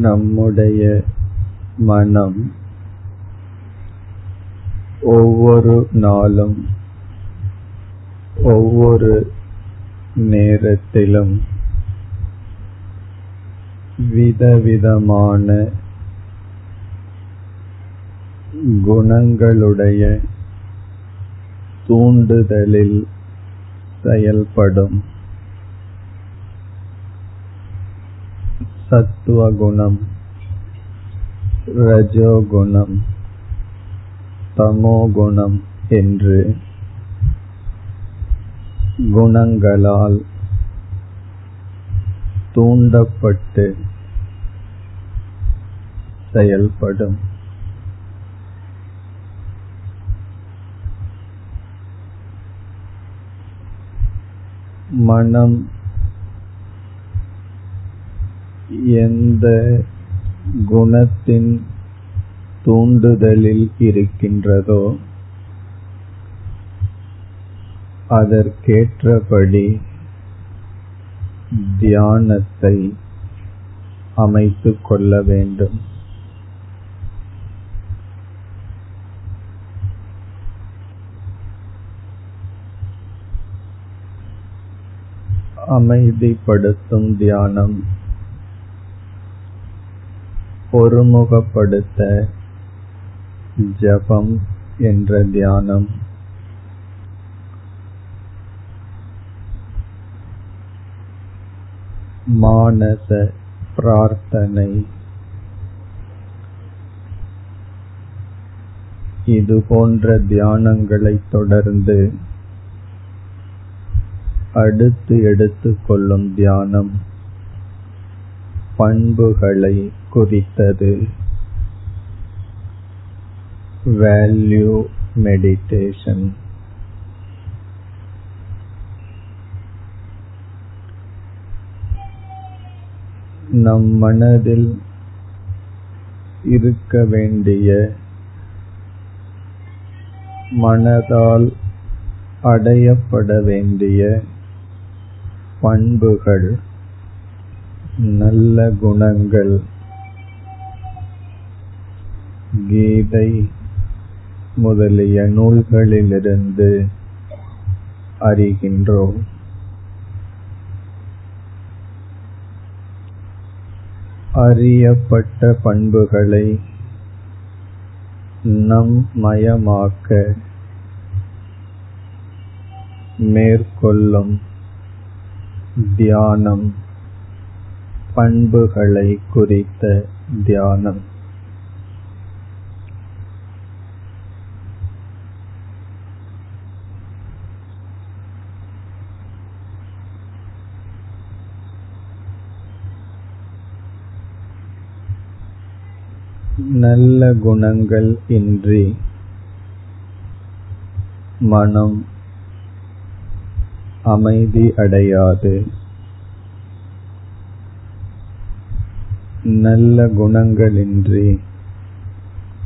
நம்முடைய மனம் ஒவ்வொரு நாளும் ஒவ்வொரு நேரத்திலும் விதவிதமான குணங்களுடைய தூண்டுதலில் செயல்படும். சத்துவகுணம் ரஜோகுணம் தமோகுணம் என்று குணங்களால் தூண்டப்பட்டு செயல்படும். மனம் எந்த குணத்தின் தூண்டுதலில் இருக்கின்றதோ அதற்கேற்றபடி தியானத்தை அமைத்துக் கொள்ள வேண்டும். அமைதிப்படுத்தும் தியானம் ஒருமுகப்படுத்த ஜபம் என்ற தியானம். மானச பிரார்த்தனை. இது போன்ற தியானங்களை தொடர்ந்து அடுத்து எடுத்துக்கொள்ளும் தியானம். பண்புகளை குறித்தது வேல்யூ மெடிடேஷன் நம் மனதில் இருக்க வேண்டிய மனதால் அடையப்பட வேண்டிய பண்புகள் நல்ல குணங்கள் கீதை முதலிய நூல்களிலிருந்து அறிகின்றோம். அறியப்பட்ட பண்புகளை நம் மயமாக்க மேற்கொள்ளும் தியானம் பண்புகளை குறித்த தியானம். நல்ல குணங்கள் இன்றி மனம் அமைதி அடையாது. நல்ல குணங்களின்றி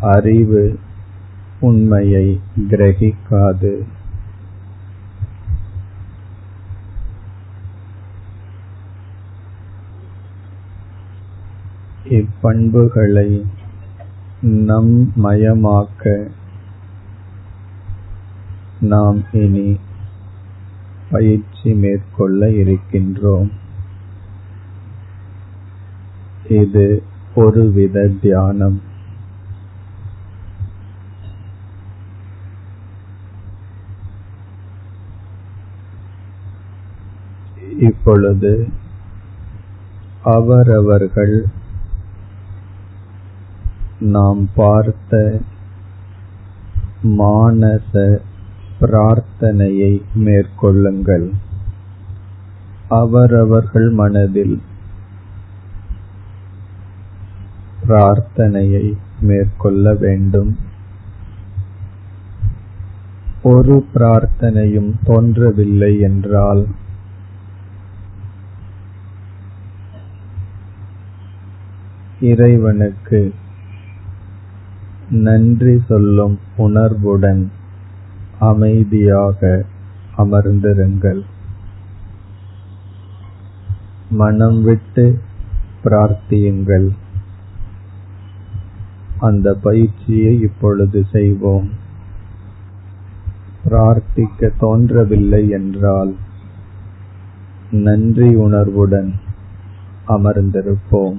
அறிவு உண்மையை கிரகிக்காது. இப்பண்புகளை நம் மயமாக்க நாம் இனி பயிற்சி மேற்கொள்ள இருக்கின்றோம். இது ஒருவித தியானம். இப்பொழுது அவரவர்கள் நாம் பார்த்த மானச பிரார்த்தனையை மேற்கொள்ளுங்கள். அவரவர்கள் மனதில் பிரார்த்தனையை மேற்கொள்ள வேண்டும். ஒரு பிரார்த்தனையும் தோன்றவில்லை என்றால் இறைவனுக்கு நன்றி சொல்லும் உணர்வுடன் அமைதியாக அமர்ந்திருங்கள். மனம் விட்டு பிரார்த்தியுங்கள். அந்த பயிற்சியை இப்பொழுது செய்வோம். பிரார்த்திக்க தோன்றவில்லை என்றால் நன்றி உணர்வுடன் அமர்ந்திருப்போம்.